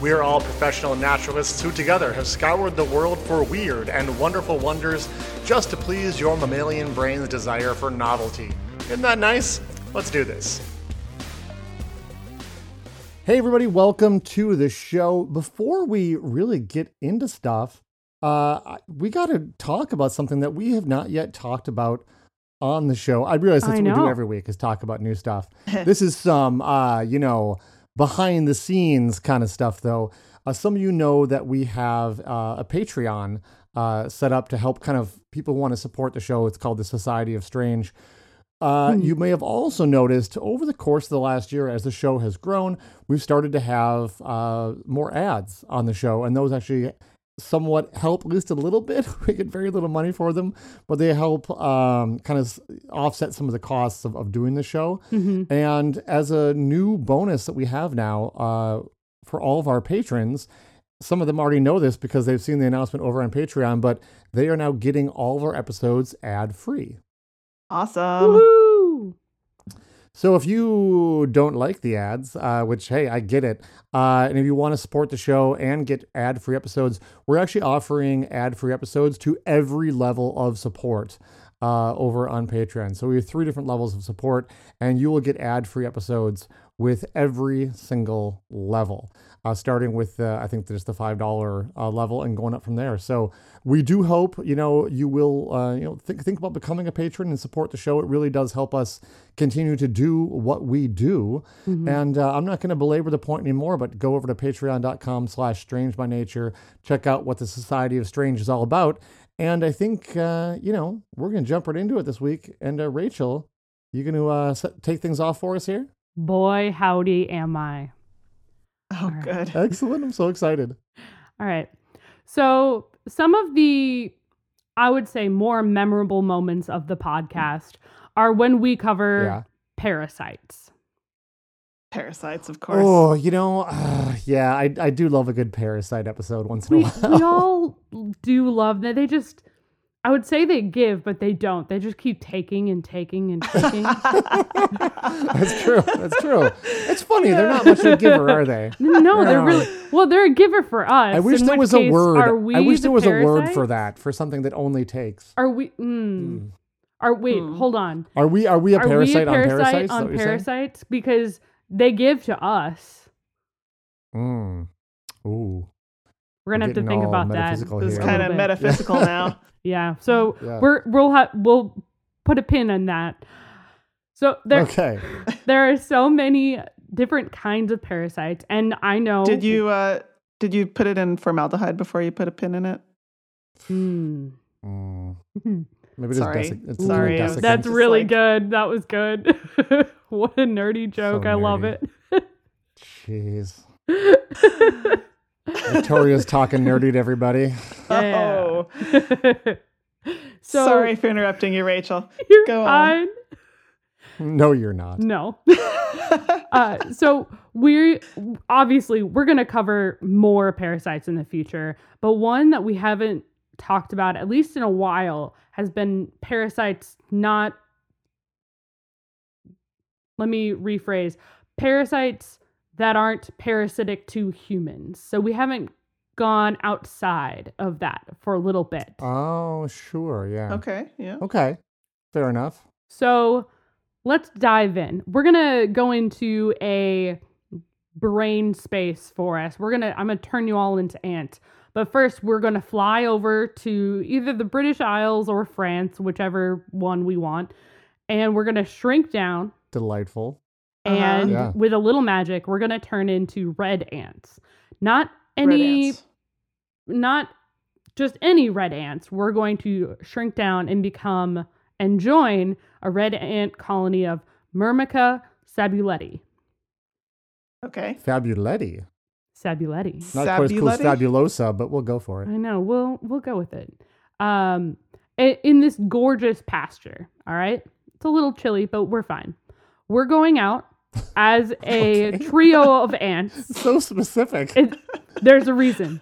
We are all professional naturalists who together have scoured the world for weird and wonderful wonders just to please your mammalian brain's desire for novelty. Isn't that nice? Let's do this. Hey, everybody, welcome to the show. Before we really get into stuff, uh, we got to talk about something that we have not yet talked about on the show. I realize that's I what we do every week is talk about new stuff. this is some, uh, you know, behind the scenes kind of stuff, though. Uh, some of you know that we have uh, a Patreon uh, set up to help kind of people who want to support the show. It's called the Society of Strange. Uh, Hmm. You may have also noticed over the course of the last year, as the show has grown, we've started to have uh, more ads on the show, and those actually somewhat help at least a little bit. We get very little money for them, but they help um, kind of offset some of the costs of, of doing the show. Mm-hmm. And as a new bonus that we have now uh, for all of our patrons, some of them already know this because they've seen the announcement over on Patreon, but they are now getting all of our episodes ad free. Awesome. Woohoo! So if you don't like the ads, uh, which hey, I get it, uh, and if you want to support the show and get ad-free episodes, we're actually offering ad-free episodes to every level of support uh, over on Patreon. So we have three different levels of support, and you will get ad-free episodes with every single level, uh, starting with uh, I think just the five dollar uh, level and going up from there. So we do hope you know you will uh, you know think think about becoming a patron and support the show. It really does help us continue to do what we do. And uh, I'm not going to belabor the point anymore, but go over to Patreon.com/slash Strange by Nature. Check out what the Society of Strange is all about. And I think uh, you know we're going to jump right into it this week. And uh, Rachel, you going to uh, set, take things off for us here? Boy, howdy, am I. Oh, good. Excellent! I'm so excited. All right. So, some of the, I would say, more memorable moments of the podcast are when we cover Yeah. parasites. Parasites, of course. Oh, you know, uh, yeah, I I do love a good parasite episode once in We, a while. we all do love that. They just, I would say they give, but they don't. They just keep taking and taking and taking. That's true. That's true. It's funny. They're not much of a giver, are they? no, they're really, well, they're a giver for us. I wish there was case, a word. Are we I wish the there was a word for that for something that only takes. Are we? Mm, Are wait? Hmm. Hold on. Are we? Are we a Are parasite, we a parasite on parasites? On what you're saying? parasites? Because they give to us. Mm. Ooh. We're gonna have to think about that. metaphysical this is kind of metaphysical now. Yeah. So Yeah. we're we'll have we'll put a pin on that. So there Okay. there are so many different kinds of parasites, and I know. Did you uh did you put it in formaldehyde before you put a pin in it? Hmm. Mm. Mhm. Maybe it is Sorry. desic- it's Sorry, really I was- desiccant. That's really like- good. That was good. what a nerdy joke! I love it. Jeez. Victoria's talking nerdy to everybody. Yeah. Oh. so Sorry for interrupting you, Rachel. you're Go on. fine. No, you're not. No. uh, so we're obviously we're going to cover more parasites in the future, but one that we haven't talked about at least in a while has been parasites not let me rephrase parasites that aren't parasitic to humans. So we haven't gone outside of that for a little bit. Oh, sure. Yeah. okay, yeah. Okay. Fair enough. So let's dive in. We're gonna go into a brain space for us. We're gonna I'm gonna turn you all into ants. But first we're gonna fly over to either the British Isles or France, whichever one we want. And we're gonna shrink down Delightful. Uh-huh. and Yeah. with a little magic, we're gonna turn into red ants. Not any ants. not just any red ants. We're going to shrink down and become and join a red ant colony of Myrmica sabuleti. Okay. Fabuletti. Sabuletti. Not quite as cool as Sabuletti? Fabulosa, but we'll go for it. I know. We'll we'll go with it. Um, in this gorgeous pasture. All right. It's a little chilly, but we're fine. We're going out as a Okay. trio of ants. So specific. It, there's a reason.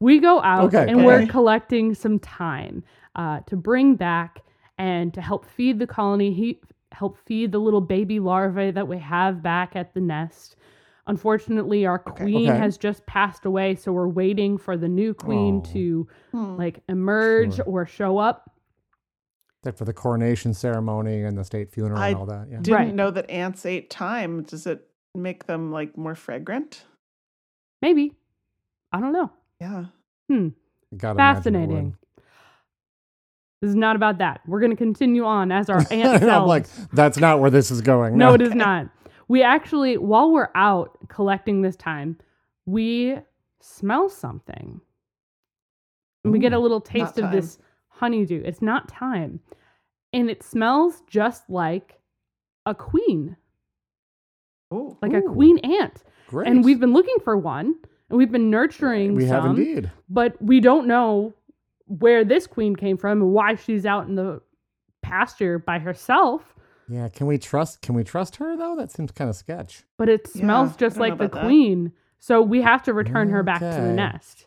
We go out Okay. and we're collecting some thyme uh, to bring back and to help feed the colony, he, help feed the little baby larvae that we have back at the nest. Unfortunately, our queen Okay. has just passed away, so we're waiting for the new queen Oh. to Hmm. like emerge Sure. or show up. Except for the coronation ceremony and the state funeral I and all that. Yeah. Didn't Right. know that ants ate thyme. Does it make them like more fragrant? Maybe. I don't know. Yeah. Hmm. Gotta imagine it would. Fascinating. This is not about that. We're going to continue on as our ant And. I'm like, that's not where this is going. No, it is not. We actually, while we're out collecting this time, we smell something. And we get a little taste of thyme. this honeydew. It's not thyme. And it smells just like a queen, Oh. like a queen ant. Great. And we've been looking for one and we've been nurturing we have indeed. but we don't know where this queen came from and why she's out in the pasture by herself. Yeah. Can we trust? Can we trust her though? That seems kind of sketch. but it smells I just like the about that. queen. So we have to return her back to the nest.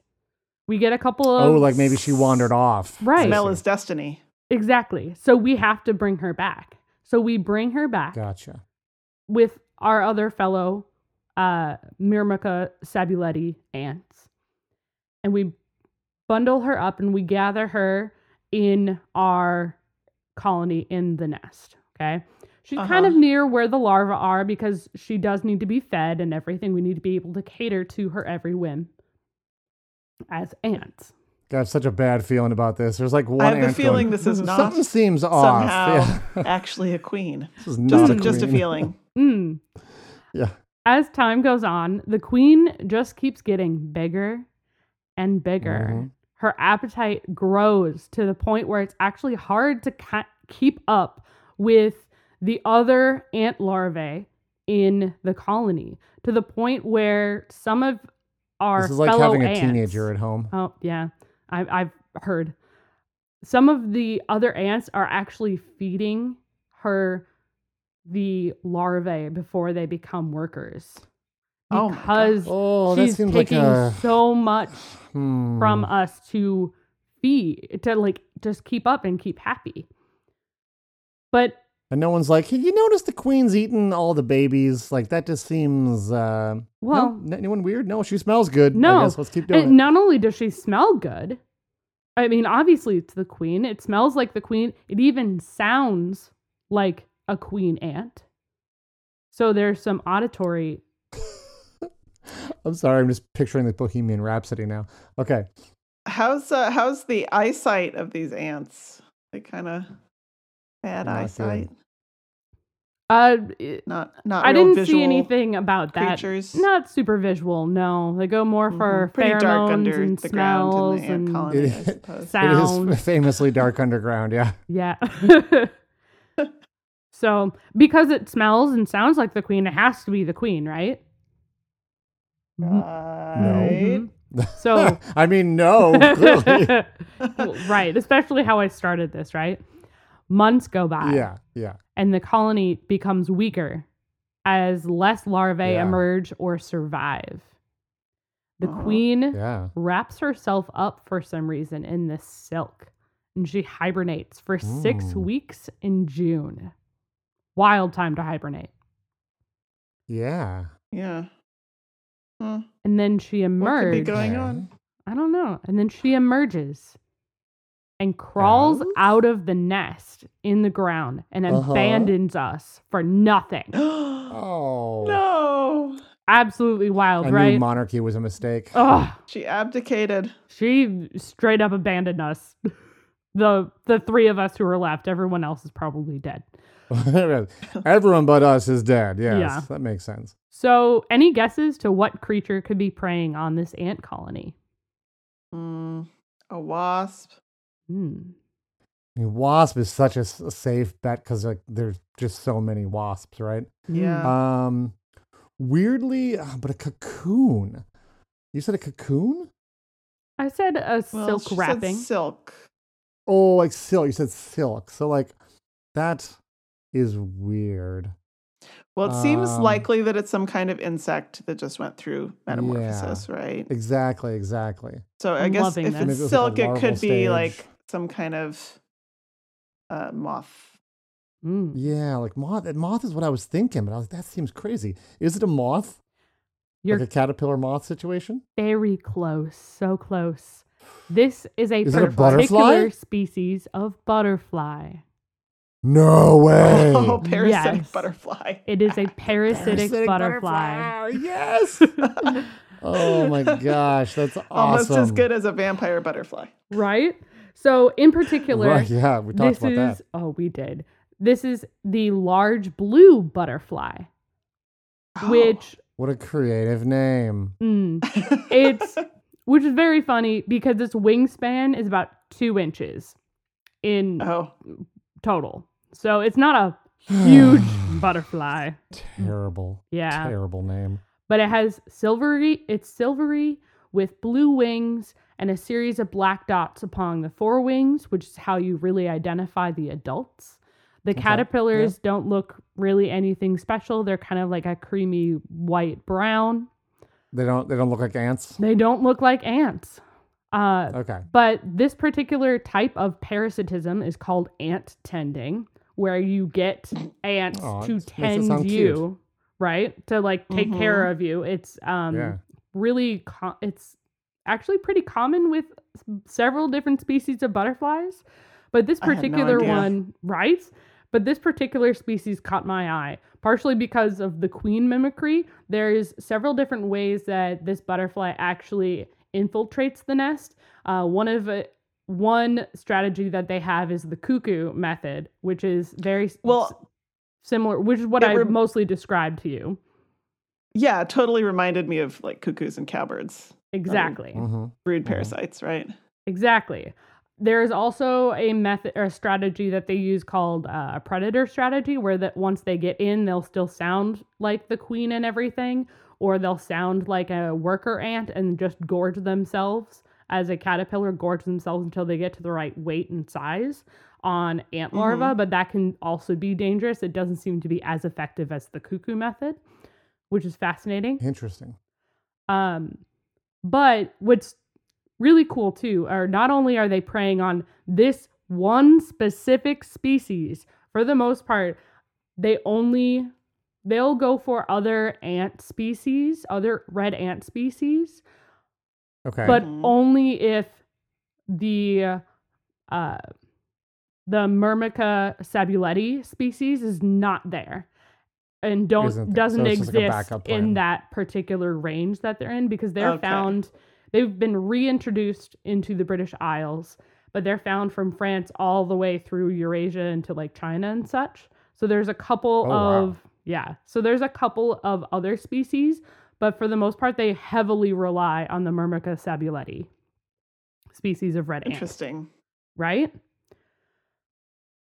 We get a couple of Oh, like maybe she wandered off. Right. I Smell is destiny. exactly. So we have to bring her back. So we bring her back Gotcha. with our other fellow uh Myrmica sabuleti ants. And we bundle her up and we gather her in our colony in the nest. Okay. She's kind of Uh-huh. near where the larvae are because she does need to be fed and everything. We need to be able to cater to her every whim as ants. Got such a bad feeling about this. There's like one. I have the ant feeling going, this is not something seems off. Yeah. actually a queen. this is not Just, a just a feeling. Mm. Yeah. As time goes on, the queen just keeps getting bigger and bigger. Mhm. Her appetite grows to the point where it's actually hard to ca- keep up with the other ant larvae in the colony to the point where some of our This is like having a teenager at home. Oh yeah, I, I've heard. Some of the other ants are actually feeding her the larvae before they become workers Oh because Oh, that she's seems like taking a so much hmm. from us to feed to like just keep up and keep happy. But And no one's like, hey, you notice the queen's eating all the babies? Like that just seems. Uh, Well- no? Anyone weird? No, she smells good. No. I guess let's keep doing and it. not only does she smell good, I mean, obviously it's the queen. It smells like the queen. It even sounds like a queen ant. So there's some auditory. I'm sorry, I'm just picturing the Bohemian Rhapsody now. Okay, How's uh, how's the eyesight of these ants? They kind of bad eyesight. good. Eyesight. Uh, Not not. I real didn't visual see anything about that. creatures. Not super visual. No, they go more for Mhm. Pretty pheromones dark under and the ground in the ant and colony, I It- suppose. sound. it is famously dark underground. Yeah, Yeah. so because it smells and sounds like the queen, it has to be the queen, right? Right. Mhm. So I mean, no, right, especially how I started this, right? Months go by yeah, yeah. and the colony becomes weaker as less larvae Yeah. emerge or survive. The Uh-huh. queen Yeah. wraps herself up for some reason in this silk and she hibernates for six weeks in June. Wild time to hibernate. Yeah. Yeah. Hmm. And then she emerges. What could be emerges. going Okay. on? I don't know. And then she emerges and crawls Yes? out of the nest in the ground and Uh-huh. abandons us for nothing. Oh. no. Absolutely wild, I right? knew monarchy was a mistake. Ugh, She abdicated. she straight up abandoned us. The the three of us who are left, everyone else is probably dead. Everyone but us is dead. Yes, Yeah. that makes sense. So, any guesses to what creature could be preying on this ant colony? Mm, a wasp. Hmm. I mean, wasp is such a safe bet because like there's just so many wasps, right? Yeah. Um, weirdly, uh, but a cocoon. You said a cocoon? I said a Well, silk she said wrapping. silk. oh, like silk. You said silk. So like that is weird. Well, it seems Um, likely that it's some kind of insect that just went through metamorphosis, right? Exactly, exactly. So I I'm guess if this. Maybe it's it like silk, it larval could be like some kind of uh, moth. Mm. Yeah, like moth. and Moth is what I was thinking, but I was like, that seems crazy. Is it a moth? You're like a caterpillar moth situation? very close, so close. This is a Is it a particular species of butterfly. No way. Oh, parasitic Yes. butterfly. It is a parasitic, Parasitic butterfly. Yes. oh my gosh, that's awesome. Almost as good as a vampire butterfly. right? So, in particular, Right, yeah, we talked this about is that. oh, we did. This is the large blue butterfly, which What a creative name. mm, it's which is very funny because its wingspan is about two inches in oh, total. So it's not a huge butterfly. Terrible. Yeah. Terrible name. But it has silvery, it's silvery with blue wings and a series of black dots upon the forewings, which is how you really identify the adults. The Okay, caterpillars don't look really anything special. They're kind of like a creamy white brown. They don't they don't look like ants. They don't look like ants. Uh, Okay. But this particular type of parasitism is called ant tending, where you get ants Aw, to it makes it tend you, cute. right? To like take care of you. It's um Yeah. really co- it's actually pretty common with several different species of butterflies, but this had no particular one, right? But this particular species caught my eye, partially because of the queen mimicry. There's several different ways that this butterfly actually infiltrates the nest. Uh, one of it, one strategy that they have is the cuckoo method, which is very well, similar, which is what I rem- mostly described to you. yeah, totally reminded me of like cuckoos and cowbirds, Exactly. hmm brood Mhm. parasites, right? Exactly. There's also a method or a strategy that they use called uh, a predator strategy, where that once they get in, they'll still sound like the queen and everything, or they'll sound like a worker ant and just gorge themselves as a caterpillar, gorge themselves until they get to the right weight and size on ant larvae. But that can also be dangerous. It doesn't seem to be as effective as the cuckoo method, which is fascinating. Interesting. Um, but what's really cool too are not only are they preying on this one specific species, for the most part, they only they'll go for other ant species, other red ant species, Okay. but Mhm. only if the uh the Myrmica sabuleti species is not there and don't Isn't doesn't So it's just like exist in that particular range that they're in because they're Okay. found they've been reintroduced into the British Isles, but they're found from France all the way through Eurasia into like China and such. So there's a couple Oh, wow. of yeah. So there's a couple of other species, but for the most part they heavily rely on the Myrmica sabuleti species of red ant Interesting. right?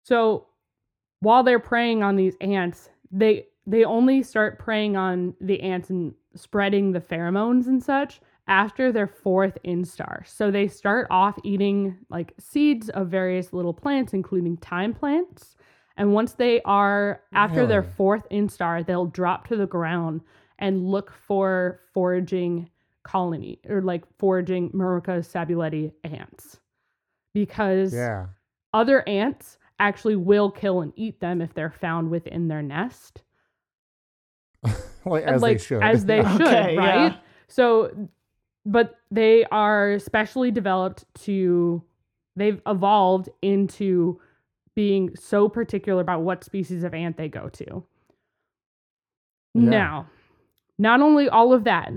So while they're preying on these ants, they they only start preying on the ants and spreading the pheromones and such after their fourth instar. So they start off eating like seeds of various little plants, including thyme plants. And once they are after their fourth instar, they'll drop to the ground and look for foraging colony or like foraging Myrmica sabuleti ants. Because yeah. other ants actually will kill and eat them if they're found within their nest. Like as like they should. as they should, Okay, right? yeah. So but they are specially developed to they've evolved into being so particular about what species of ant they go to. Yeah. Now, not only all of that,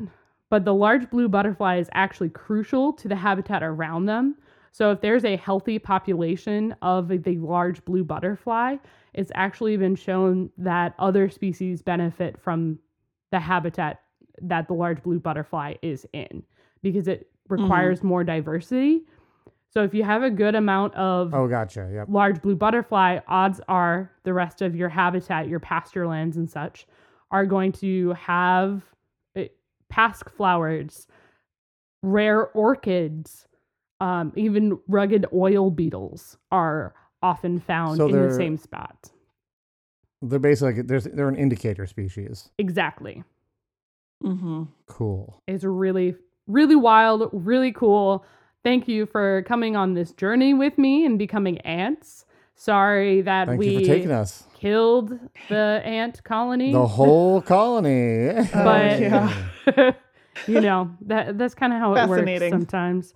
but the large blue butterfly is actually crucial to the habitat around them. So if there's a healthy population of the large blue butterfly, it's actually been shown that other species benefit from the habitat that the large blue butterfly is in because it requires more diversity. So if you have a good amount of oh, gotcha. Yep. large blue butterfly, odds are the rest of your habitat, your pasture lands and such, are going to have uh, pasque flowers, rare orchids, Um, even rugged oil beetles are often found So in the same spot. They're basically like, there's they're an indicator species. Exactly. Mm-hmm. Cool. It's really, really wild, really cool. Thank you for coming on this journey with me and becoming ants. Sorry that Thank we you for taking us. killed the ant colony. The whole colony. But- yeah. you know that that's kind of how it works Fascinating. sometimes.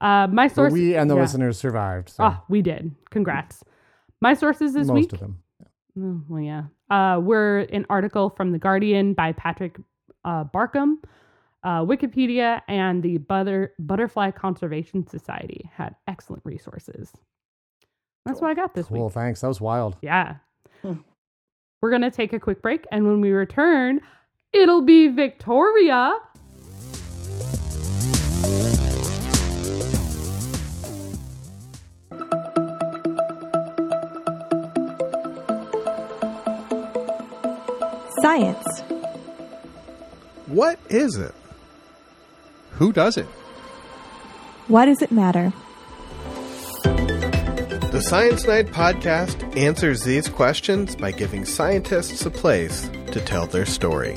Uh, my But source. we and the yeah. listeners survived. So Ah, we did. Congrats. My sources this most week. of them. Mm, well, yeah. Uh, we're an article from the Guardian by Patrick uh, Barkham. Uh, Wikipedia and the Butter- Butterfly Conservation Society had excellent resources. That's what I got this Cool. week. Well, thanks. That was wild. Yeah. Hmm. We're going to take a quick break. And when we return, it'll be Victoria. Science. What is it? Who does it? Why does it matter? The Science Night podcast answers these questions by giving scientists a place to tell their story.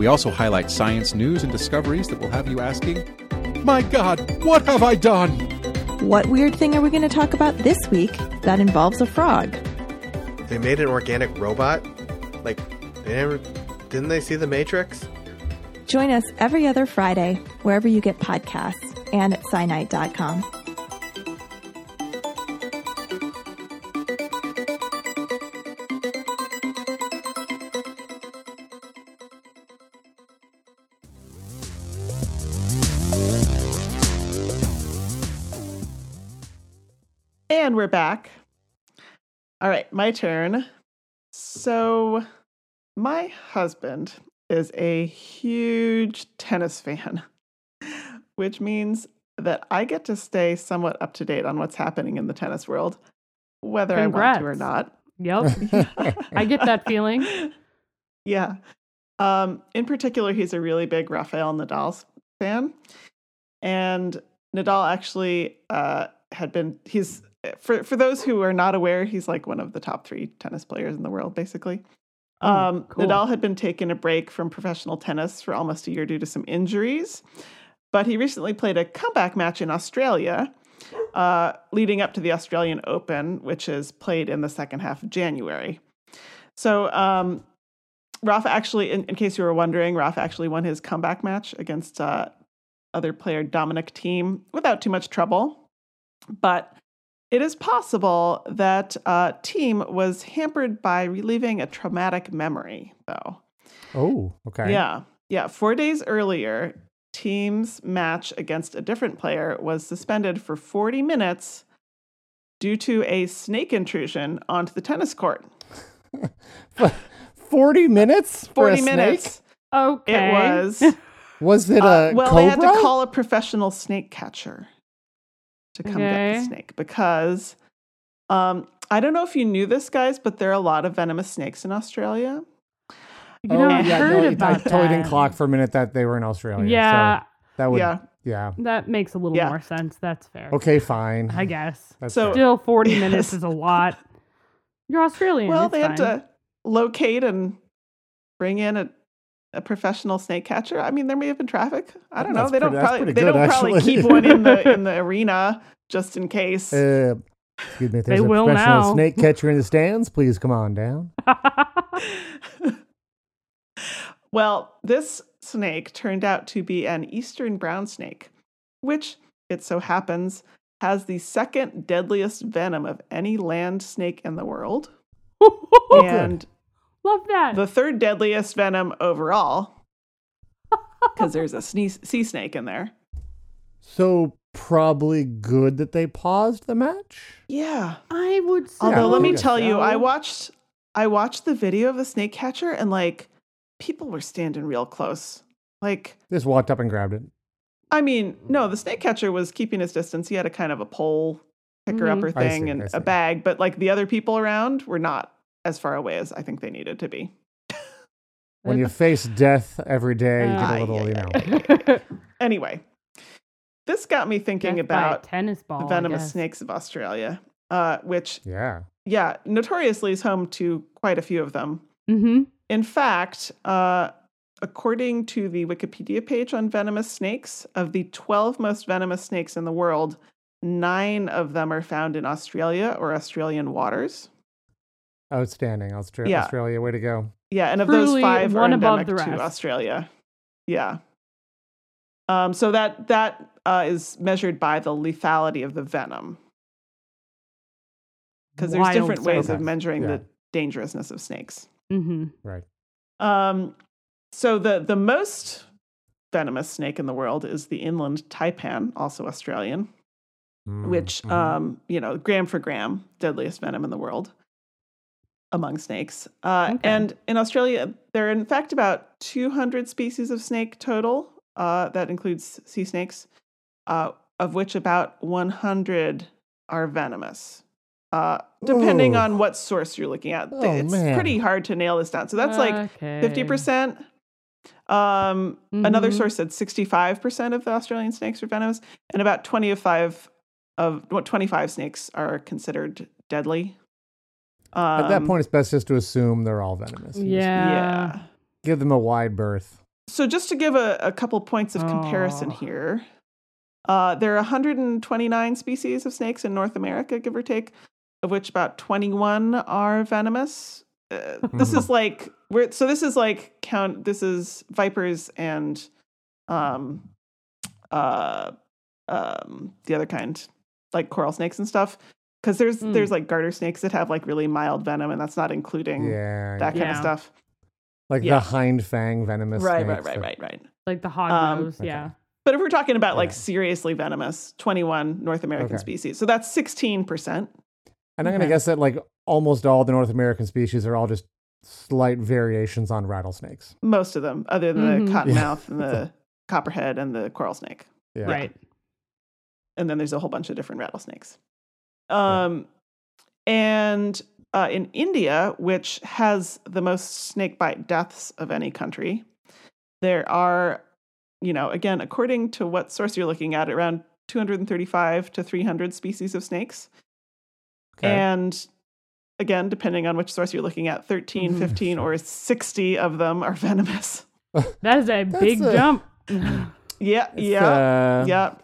We also highlight science news and discoveries that will have you asking, My God, what have I done? What weird thing are we going to talk about this week that involves a frog? They made an organic robot? Like, they never. Didn't they see The Matrix? Join us every other Friday, wherever you get podcasts, and at cyanite.com. And we're back. All right, my turn. So, my husband is a huge tennis fan, which means that I get to stay somewhat up to date on what's happening in the tennis world, whether I want to or not. Yep. I get that feeling. Yeah. Um, in particular, he's a really big Rafael Nadal fan. And Nadal actually uh, had been, he's, for, for those who are not aware, he's like one of the top three tennis players in the world, basically. Oh, Um, cool. Nadal had been taking a break from professional tennis for almost a year due to some injuries, but he recently played a comeback match in Australia, uh, leading up to the Australian Open, which is played in the second half of January. So, um, Rafa actually, in, in case you were wondering, Rafa actually won his comeback match against uh, other player Dominic Thiem without too much trouble. But it is possible that uh, Thiem was hampered by reliving a traumatic memory, though. Oh, okay. Yeah. Yeah. Four days earlier, Thiem's match against a different player was suspended for 40 minutes due to a snake intrusion onto the tennis court. 40 minutes? For 40 a snake? Okay. It was. Was it Uh, a well, cobra? they had to call a professional snake catcher to come get the snake because um, I don't know if you knew this, guys, but there are a lot of venomous snakes in Australia. You know, I Oh, yeah, heard no, about I totally didn't clock for a minute that they were in Australia. Yeah, So that would, yeah. yeah. that makes a little Yeah. more sense. That's fair. Okay, fine. I guess. That's So- fair. Still, 40 Yes. minutes is a lot. You're Australian. Well, they had to locate and bring in a, a professional snake catcher. I mean, there may have been traffic. I don't know. That's They don't probably they good, don't probably keep one in the in the arena just in case. Uh, excuse me, if They there's a will professional now. snake catcher in the stands, please come on down. well, this snake turned out to be an eastern brown snake, which it so happens has the second deadliest venom of any land snake in the world, and Love that. the third deadliest venom overall, because there's a sneeze, sea snake in there. So probably good that they paused the match. Yeah. I would say. Although let me guess tell you, I watched I watched the video of the snake catcher and like people were standing real close. Like Just walked up and grabbed it. I mean, no, the snake catcher was keeping his distance. He had a kind of a pole picker upper mm-hmm. thing see, and a bag, but like the other people around were not as far away as I think they needed to be. When you face death every day, you get Ah, a little, yeah, you yeah, know. yeah. Anyway, this got me thinking Death about tennis ball. the venomous snakes of Australia, uh, which, Yeah. yeah, notoriously is home to quite a few of them. Mm-hmm. In fact, uh, according to the Wikipedia page on venomous snakes, of the 12 most venomous snakes in the world, nine of them are found in Australia or Australian waters. Outstanding. Austra- Yeah. Australia, way to go. Yeah, and of Truly those five one are above endemic the to rest. Australia. Yeah. Um, so that that uh, is measured by the lethality of the venom, because there's different ways of measuring Yeah. the dangerousness of snakes. Mm-hmm. Right. Um, so the the most venomous snake in the world is the inland taipan, also Australian, Mm, which mhm. um, you know, gram for gram, deadliest venom in the world among snakes. Uh, Okay. And in Australia, there are in fact about 200 species of snake total. Uh, that includes sea snakes, uh, of which about 100 are venomous. Uh, depending Oh. on what source you're looking at, Oh, it's man. pretty hard to nail this down. So that's like okay. fifty percent. Um, another Mhm. source said sixty-five percent of the Australian snakes are venomous, and about twenty of five of what twenty-five snakes are considered deadly. Um, At that point, it's best just to assume they're all venomous. Yeah. yeah. Give them a wide berth. So just to give a, a couple points of comparison Oh. here, uh, there are 129 species of snakes in North America, give or take, of which about 21 are venomous. Uh, this is like we're so this is like count. This is vipers and um, uh, um, the other kind, like coral snakes and stuff. Because there's Mm. there's like garter snakes that have like really mild venom, and that's not including Yeah. that kind of stuff. like yeah. the hind fang venomous. Right, right, snakes right, that- right, right. Like the hog Um, nose. okay. Yeah. But if we're talking about like Yeah. seriously venomous, 21 North American Okay. species. So that's 16%. And I'm going to Okay. guess that like almost all the North American species are all just slight variations on rattlesnakes. Most of them, other than Mhm. the Yeah. cottonmouth and the copperhead and the coral snake. Yeah. Right. And then there's a whole bunch of different rattlesnakes. Um, And uh, in India, which has the most snake bite deaths of any country, there are, you know, again, according to what source you're looking at, around 235 to 300 species of snakes. Okay. And again, depending on which source you're looking at, 13, Mhm. 15, or 60 of them are venomous. That is a big a- jump. Yeah, It's, yeah, uh, yeah.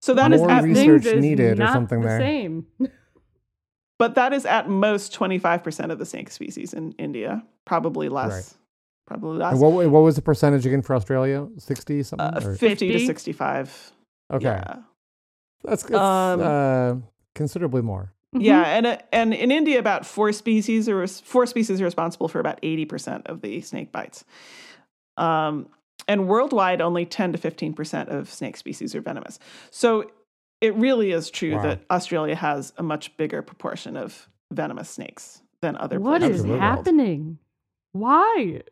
So that is more at, research Things is needed or something the there. Same. but that is at most 25% of the snake species in India. Probably less. Right. Probably less. And what, what was the percentage again for Australia? 60 something? uh, or- 50 to 65. okay. Yeah. That's, that's Um, uh, considerably more. Yeah, and uh, and in India, about four species are four species are responsible for about eighty percent of the snake bites. Um, and worldwide, only ten to fifteen percent of snake species are venomous. So it really is true Wow. that Australia has a much bigger proportion of venomous snakes than other What places is in world. happening? Why?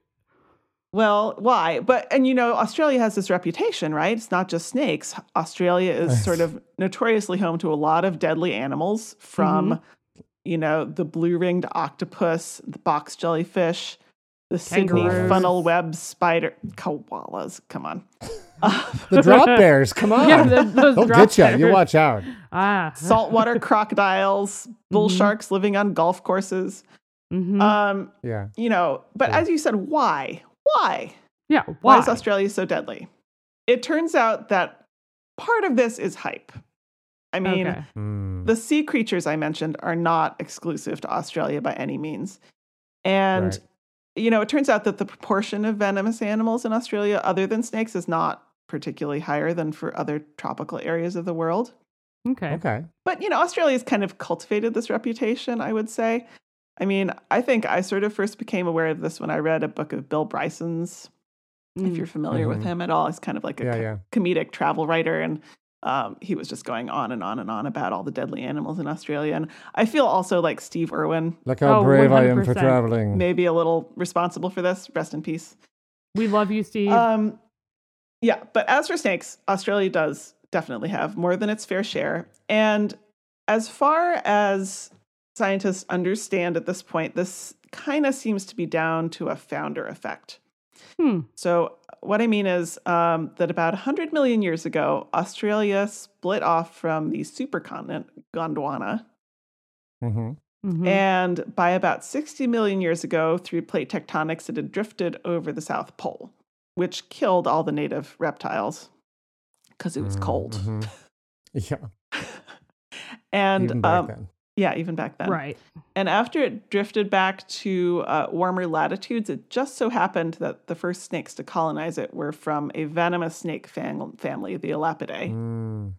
Well, why? But and you know, Australia has this reputation, right? It's not just snakes. Australia is sort of notoriously home to a lot of deadly animals from Mm-hmm. you know, the blue-ringed octopus, the box jellyfish, the Sydney Kangaroos. funnel web spider, koalas, come on. The drop bears, come on. Yeah, the- those They'll drop get you. You bears. watch out. Ah. Saltwater crocodiles, bull Mhm. sharks living on golf courses. Mhm. Um, Yeah. you know, but Yeah. as you said, why? Why? yeah. Why Why? is Australia so deadly? It turns out that part of this is hype. I mean, okay. Mm. the sea creatures I mentioned are not exclusive to Australia by any means. And, Right. You know, it turns out that the proportion of venomous animals in Australia, other than snakes, is not particularly higher than for other tropical areas of the world. Okay. Okay. But, you know, Australia's kind of cultivated this reputation, I would say. I mean, I think I sort of first became aware of this when I read a book of Bill Bryson's if Mm. you're familiar with Mhm. him at all. He's kind of like a Yeah, co- yeah. comedic travel writer, and um, he was just going on and on and on about all the deadly animals in Australia. And I feel also like Steve Irwin, Look how Oh, brave I am for traveling. maybe a little responsible for this. Rest in peace. We love you, Steve. Um, yeah, but as for snakes, Australia does definitely have more than its fair share. And as far as scientists understand at this point, this kind of seems to be down to a founder effect. Hmm. So, what I mean is um, that about 100 million years ago, Australia split off from the supercontinent Gondwana. hmm Mhm. And by about 60 million years ago, through plate tectonics, it had drifted over the South Pole, which killed all the native reptiles because it was cold. Mhm. Yeah, And even back um, then. Yeah, even back then. right. And after it drifted back to uh, warmer latitudes, it just so happened that the first snakes to colonize it were from a venomous snake fam- family, the Elapidae, Mm.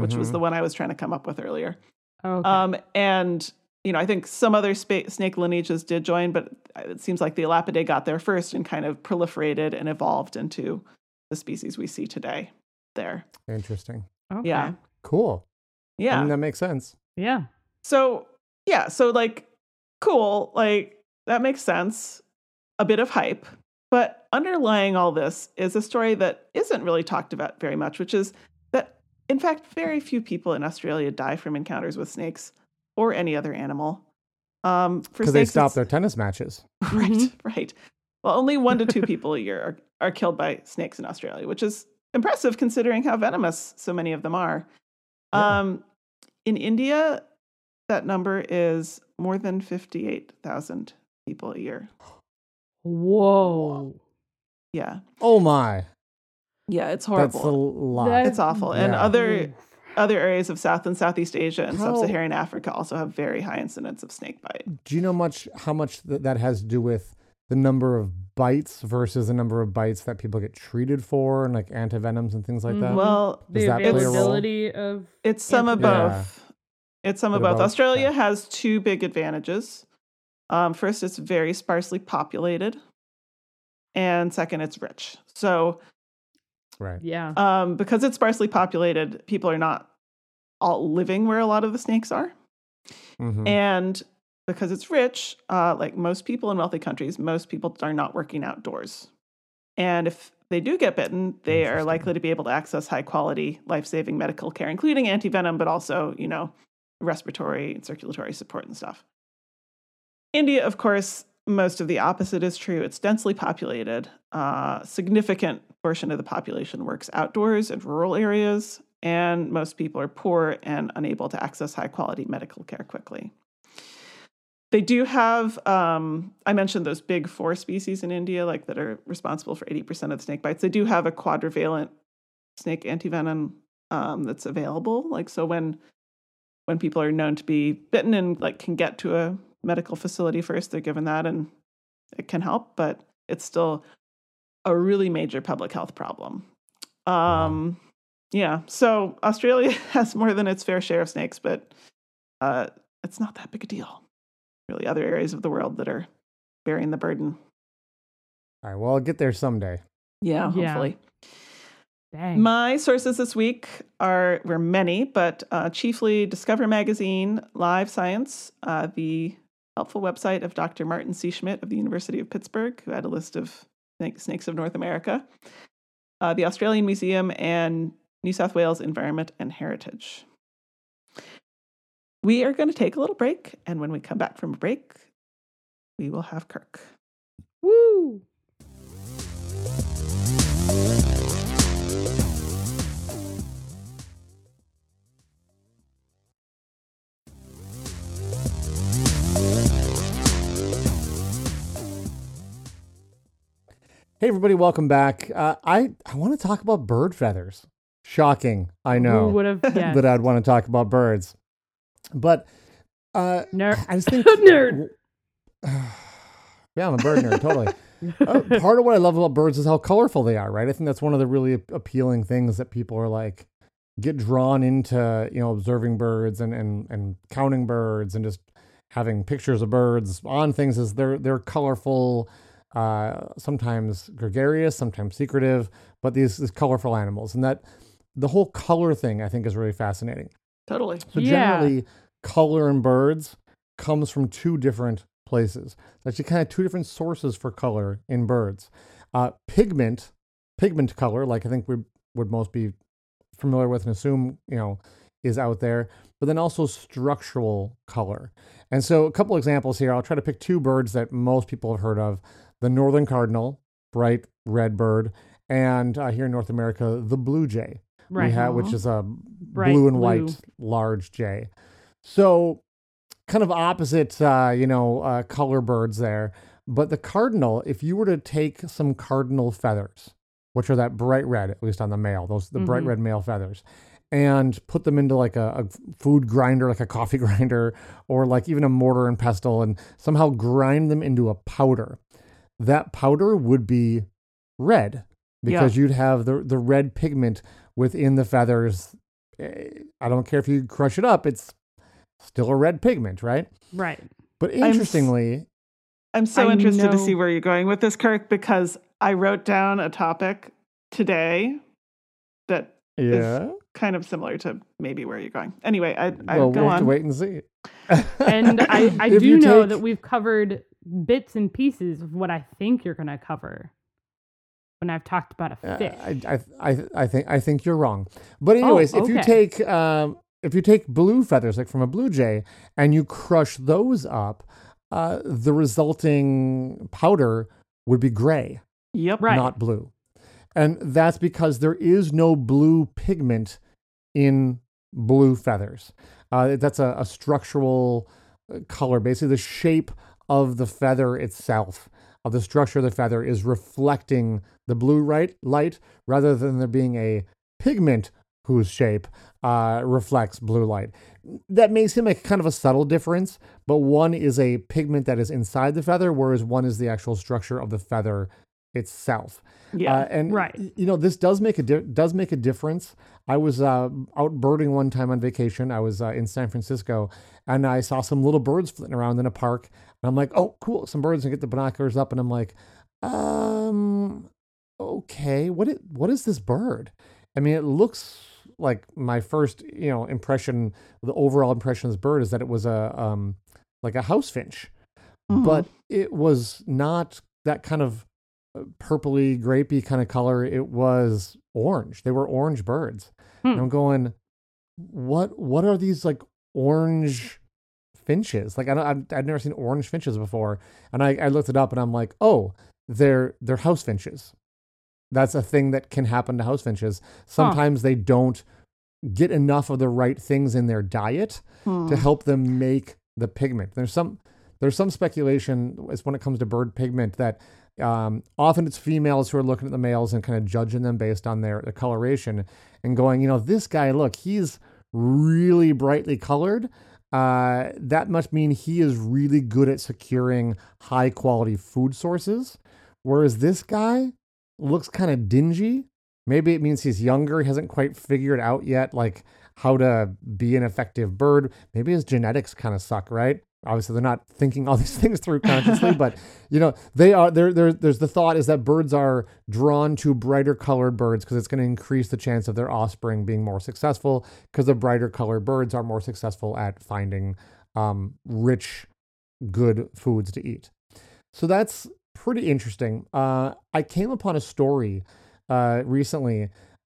which was Mhm. the one I was trying to come up with earlier. Okay. Um, and you know, I think some other spa- snake lineages did join, but it seems like the Elapidae got there first and kind of proliferated and evolved into the species we see today. There, interesting. okay. yeah, Cool. I yeah. mean, that makes sense. Yeah. So, yeah, so like, cool, like, that makes sense. A bit of hype. But underlying all this is a story that isn't really talked about very much, which is that, in fact, very few people in Australia die from encounters with snakes or any other animal. Um, for Because they stop their tennis matches. right, Mhm. right. Well, only one to two people a year are, are killed by snakes in Australia, which is impressive considering how venomous so many of them are. Yeah. Um, in India, that number is more than 58,000 people a year. Whoa. Yeah. Oh my, Yeah, it's that's a horrible. lot. That- It's awful. And Yeah. other other areas of South and Southeast Asia and How- Sub-Saharan Africa also have very high incidence of snake bite. Do you know much how much th- that has to do with the number of bites versus the number of bites that people get treated for, and like antivenoms and things like that? Mhm. Well, Does The that play a role? availability of It's some of Yeah. Both. It's some of Bit both. both? Australia Okay. has two big advantages. Um, first, it's very sparsely populated, and second, it's rich. So, right. yeah. um, because it's sparsely populated, people are not all living where a lot of the snakes are, Mhm. and because it's rich, uh, like most people in wealthy countries, most people are not working outdoors, and if they do get bitten, they are likely to be able to access high quality, life saving medical care, including antivenom, but also, you know, respiratory and circulatory support and stuff. India, of course, most of the opposite is true. It's densely populated. Uh, significant portion of the population works outdoors in rural areas, and most people are poor and unable to access high quality medical care quickly. They do have, um, I mentioned those big four species in India, like that are responsible for 80% of the snake bites. They do have a quadrivalent snake antivenom um, that's available. Like, so when when people are known to be bitten and like can get to a medical facility first, they're given that and it can help, but it's still a really major public health problem. Um, yeah, so Australia has more than its fair share of snakes, but uh, it's not that big a deal. Really, other areas of the world that are bearing the burden. All right. Well, I'll get there someday. Yeah, Yeah. hopefully. Dang. My sources this week are were many, but uh, chiefly Discover Magazine, Live Science, uh, the helpful website of Dr. Martin C. Schmidt of the University of Pittsburgh, who had a list of snakes of North America, uh, the Australian Museum, and New South Wales Environment and Heritage. We are going to take a little break, and when we come back from a break, we will have Kirk. Woo. Hey, everybody, welcome back. Uh, I I want to talk about bird feathers. Shocking, I know Who would have that I'd want to talk about birds, but uh, Nerd. I just think Nerd. yeah, I'm a bird nerd, totally. uh, part of what I love about birds is how colorful they are, right? I think that's one of the really appealing things that people are like get drawn into, you know, observing birds and and and counting birds and just having pictures of birds on things is they're they're colorful, uh, sometimes gregarious, sometimes secretive, but these, these colorful animals and that the whole color thing I think is really fascinating. Totally. So Yeah. generally, color in birds comes from two different places. There's actually kind of two different sources for color in birds. Uh, pigment, pigment color, like I think we would most be familiar with and assume, you know, is out there. But then also structural color. And so a couple examples here. I'll try to pick two birds that most people have heard of: the northern cardinal bright red bird, and uh, here in North America, the blue jay, Right. we have, which is a Bright blue and blue. white large jay. So, kind of opposite, uh, you know, uh, color birds there. But the cardinal, if you were to take some cardinal feathers, which are that bright red, at least on the male, those the bright Mhm. red male feathers, and put them into like a, a food grinder, like a coffee grinder, or like even a mortar and pestle, and somehow grind them into a powder, that powder would be red because you'd have the the red pigment within the feathers. Eh, I don't care if you crush it up; it's still a red pigment, right? Right. But interestingly, I'm so I interested to see where you're going with this, Kirk, because I wrote down a topic today that is yeah. kind of similar to maybe where you're going. Anyway, I, I well, go we'll have to on. wait and see. And I, I do you know take- that we've covered bits and pieces of what I think you're going to cover when I've talked about a Uh, fish. I, I, I, I think I think you're wrong. But Oh, anyways, if you take um, if you take blue feathers like from a blue jay and you crush those up, uh, the resulting powder would be gray, Yep. Right. not blue, and that's because there is no blue pigment in blue feathers. Uh, that's a, a structural uh, color, basically the shape of the feather itself, of the structure of the feather, is reflecting the blue right, light rather than there being a pigment whose shape uh, reflects blue light. That may seem like kind of a subtle difference, but one is a pigment that is inside the feather, whereas one is the actual structure of the feather itself. Yeah. Uh, and Right. you know this does make a di- does make a difference. I was uh, out birding one time on vacation. I was uh, in San Francisco, and I saw some little birds flitting around in a park. And I'm like, "Oh, cool, some birds!" And get the binoculars up, and I'm like, "Um, okay, what it, what is this bird? I mean, it looks like my first you know impression. The overall impression of this bird is that it was a um like a house finch, Mhm. but it was not that kind of purpley, grapey kind of color. It was orange. They were orange birds. And Hmm. I'm going, what? What are these like orange finches? Like I don't, I've, never seen orange finches before. And I, I looked it up, and I'm like, oh, they're they're house finches. That's a thing that can happen to house finches. Sometimes they don't get enough of the right things in their diet Hmm. to help them make the pigment. There's some there's some speculation as when it comes to bird pigment that um, often it's females who are looking at the males and kind of judging them based on their, their coloration and going, you know, this guy, look, he's really brightly colored. Uh, that must mean he is really good at securing high quality food sources. Whereas this guy looks kind of dingy. Maybe it means he's younger, he hasn't quite figured out yet, like how to be an effective bird. Maybe his genetics kind of suck, right? Obviously, they're not thinking all these things through consciously, but you know, they are. There, there, there's the thought is that birds are drawn to brighter colored birds because it's going to increase the chance of their offspring being more successful. Because the brighter colored birds are more successful at finding um, rich, good foods to eat. So that's pretty interesting. Uh, I came upon a story uh, recently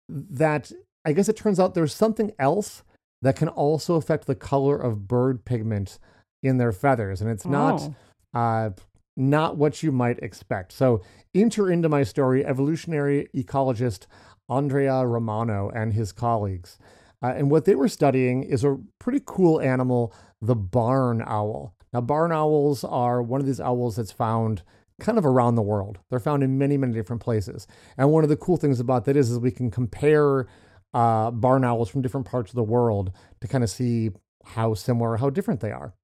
that I guess it turns out there's something else that can also affect the color of bird pigment in their feathers, and it's not Oh. uh, not what you might expect. So enter into my story evolutionary ecologist Andrea Romano and his colleagues. Uh, and what they were studying is a pretty cool animal, the barn owl. Now, barn owls are one of these owls that's found kind of around the world. They're found in many, many different places. And one of the cool things about that is, is we can compare uh, barn owls from different parts of the world to kind of see how similar, or how different they are.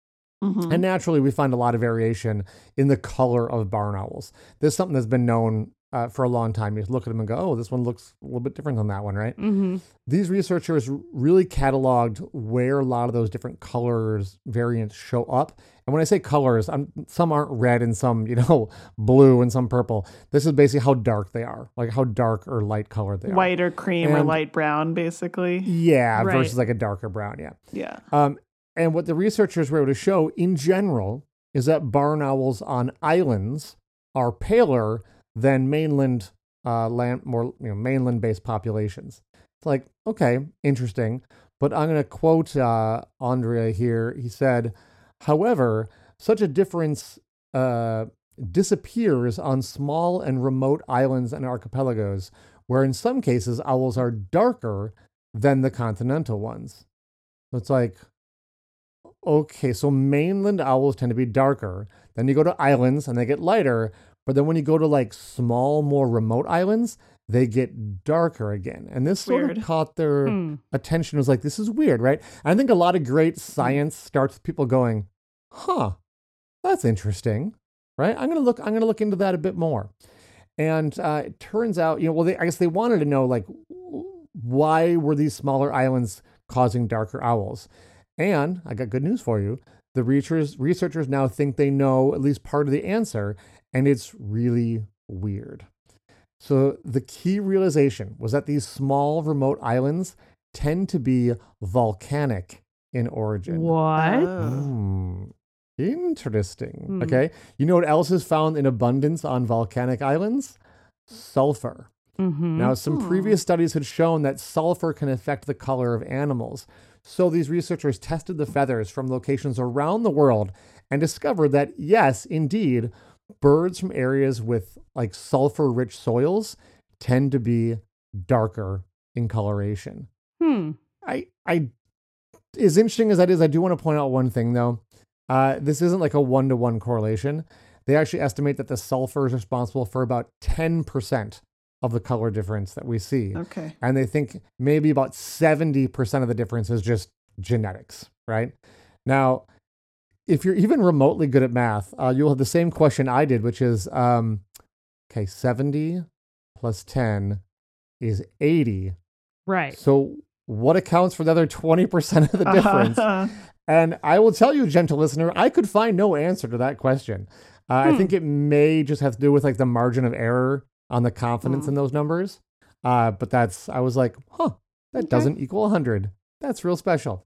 Mhm. And naturally, we find a lot of variation in the color of barn owls. There's something that's been known uh, for a long time. You look at them and go, oh, this one looks a little bit different than that one, right? Mm-hmm. These researchers really cataloged where a lot of those different colors variants show up. And when I say colors, I'm, some aren't red and some, you know, blue and some purple. This is basically how dark they are, like how dark or light colored they are. White or cream or light brown, basically. Yeah, Right. versus like a darker brown. Yeah. Yeah. Um, and what the researchers were able to show in general is that barn owls on islands are paler than mainland uh, land, more you know, mainland based populations. It's like, okay, interesting. But I'm going to quote uh, Andrea here. He said, however, such a difference uh, disappears on small and remote islands and archipelagos, where in some cases owls are darker than the continental ones. So it's like, okay, so mainland owls tend to be darker. Then you go to islands and they get lighter. But then when you go to like small, more remote islands, they get darker again. And this sort Weird. of caught their Hmm. attention. It was like, this is weird, right? And I think a lot of great science starts with people going, huh, that's interesting, right? I'm gonna look. I'm gonna look into that a bit more. And uh, it turns out, you know, well, they, I guess they wanted to know like why were these smaller islands causing darker owls? And I got good news for you. The researchers researchers now think they know at least part of the answer, and it's really weird. So the key realization was that these small remote islands tend to be volcanic in origin. What? Hmm. Interesting. Hmm. Okay. You know what else is found in abundance on volcanic islands? Sulfur. Mm-hmm. Now, some Hmm. previous studies had shown that sulfur can affect the color of animals. So these researchers tested the feathers from locations around the world and discovered that, yes, indeed, birds from areas with like sulfur rich soils tend to be darker in coloration. hmm. I, I, as interesting as that is, I do want to point out one thing though. Uh, this isn't like a one to one correlation. They actually estimate that the sulfur is responsible for about 10% of the color difference that we see. Okay. And they think maybe about 70% of the difference is just genetics, right? Now, if you're even remotely good at math, uh, you'll have the same question I did, which is um, okay, 70 plus 10 is 80. Right. So, what accounts for the other 20% of the difference? And I will tell you, gentle listener, I could find no answer to that question. Uh, I Hmm. think it may just have to do with like the margin of error on the confidence Hmm. in those numbers. Uh, but that's, I was like, huh, that Okay. doesn't equal 100. That's real special.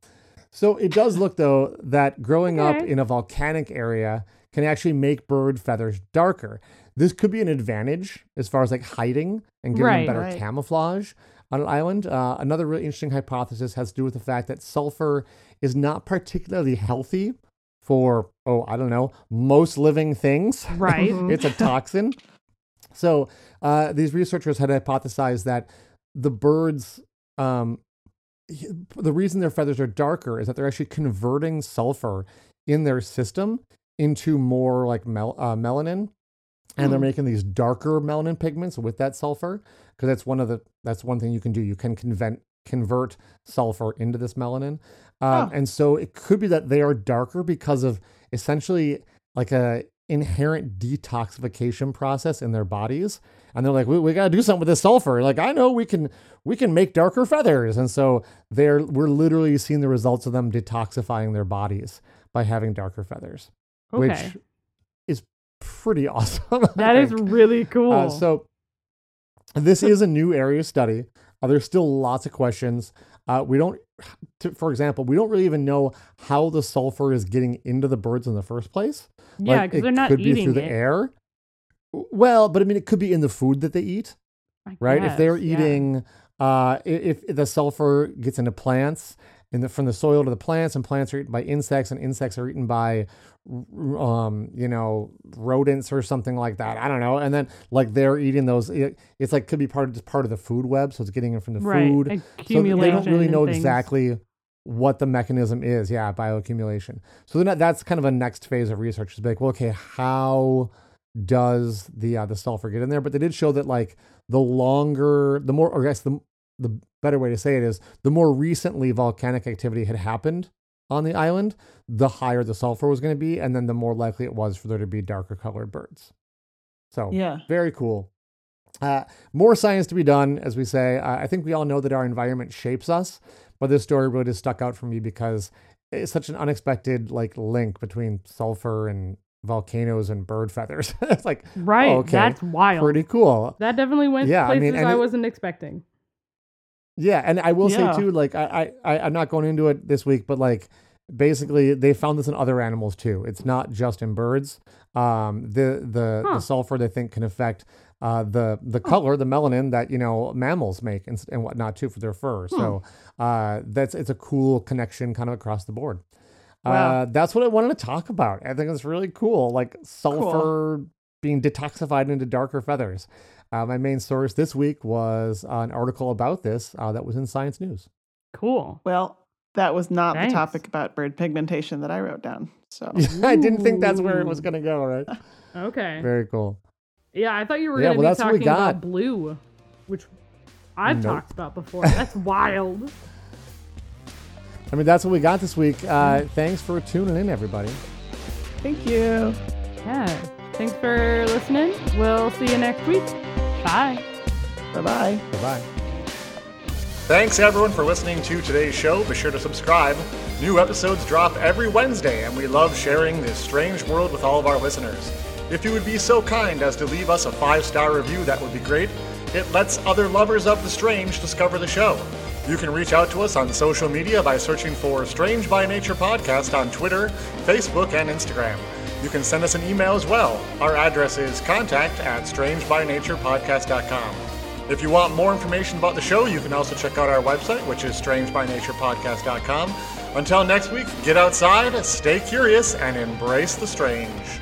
So it does look though that growing up in a volcanic area can actually make bird feathers darker. This could be an advantage as far as like hiding and giving Right. them better Right. camouflage on an island. Uh, another really interesting hypothesis has to do with the fact that sulfur is not particularly healthy for, oh, I don't know, most living things. Right. it's a toxin. So uh, these researchers had hypothesized that the birds, um, the reason their feathers are darker is that they're actually converting sulfur in their system into more like mel- uh, melanin, and they're Hmm. making these darker melanin pigments with that sulfur because that's one of the that's one thing you can do. You can convent convert sulfur into this melanin, um, Oh. and so it could be that they are darker because of essentially like a inherent detoxification process in their bodies and they're like we, we got to do something with this sulfur like i know we can we can make darker feathers and so they're we're literally seeing the results of them detoxifying their bodies by having darker feathers Okay. which is pretty awesome that is really cool. Uh, so this is a new area of study. Uh, there's still lots of questions. Uh, we don't, to, for example, we don't really even know how the sulfur is getting into the birds in the first place. yeah, because it they're not could be eating through the air. Well, but I mean, it could be in the food that they eat, I right? if they're guess, yeah. eating, uh, if, if the sulfur gets into plants, the, from the soil to the plants, and plants are eaten by insects, and insects are eaten by, um, you know, rodents or something like that. I don't know. And then like they're eating those. It, it's like could be part of just part of the food web, so it's getting it from the right. food. So they don't really know exactly what the mechanism is. Yeah, bioaccumulation. So then that's kind of a next phase of research. Is like, well, okay, how does the uh, the sulfur get in there? But they did show that like the longer, the more, or I guess the the better way to say it is, the more recently volcanic activity had happened on the island, the higher the sulfur was going to be, and then the more likely it was for there to be darker colored birds. So Yeah. very cool. Uh, more science to be done, as we say. Uh, I think we all know that our environment shapes us, but this story really just stuck out for me because it's such an unexpected like link between sulfur and volcanoes and bird feathers. it's like Right. oh, okay, That's wild. pretty cool. That definitely went Yeah, I places mean, I it- wasn't expecting. Yeah, and I will Yeah. say too, like I, I, I'm not going into it this week, but like basically they found this in other animals too. It's not just in birds. Um, the the, Huh. the sulfur they think can affect uh, the the color, the melanin that you know mammals make and, and whatnot too for their fur. So uh, that's it's a cool connection kind of across the board. Uh, Wow. that's what I wanted to talk about. I think it's really cool, like sulfur being detoxified into darker feathers. Uh, my main source this week was an article about this uh, that was in Science News. Cool. Well, that was not Thanks. the topic about bird pigmentation that I wrote down. So I didn't think that's where it was going to go, right? Okay. Very cool. Yeah, I thought you were Yeah, going to well, be that's what we talking about blue, which I've Nope. talked about before. That's wild. I mean, that's what we got this week. Uh, thanks for tuning in, everybody. thank you. Yeah. Thanks for listening. We'll see you next week. Bye. Bye bye. Bye bye. Thanks everyone for listening to today's show. Be sure to subscribe. New episodes drop every Wednesday, and we love sharing this strange world with all of our listeners. If you would be so kind as to leave us a five star review, that would be great. It lets other lovers of the strange discover the show. You can reach out to us on social media by searching for Strange by Nature Podcast on Twitter, Facebook, and Instagram. You can send us an email as well. Our address is contact at strangebynaturepodcast.com. If you want more information about the show, you can also check out our website, which is strangebynaturepodcast.com. Until next week, get outside, stay curious, and embrace the strange.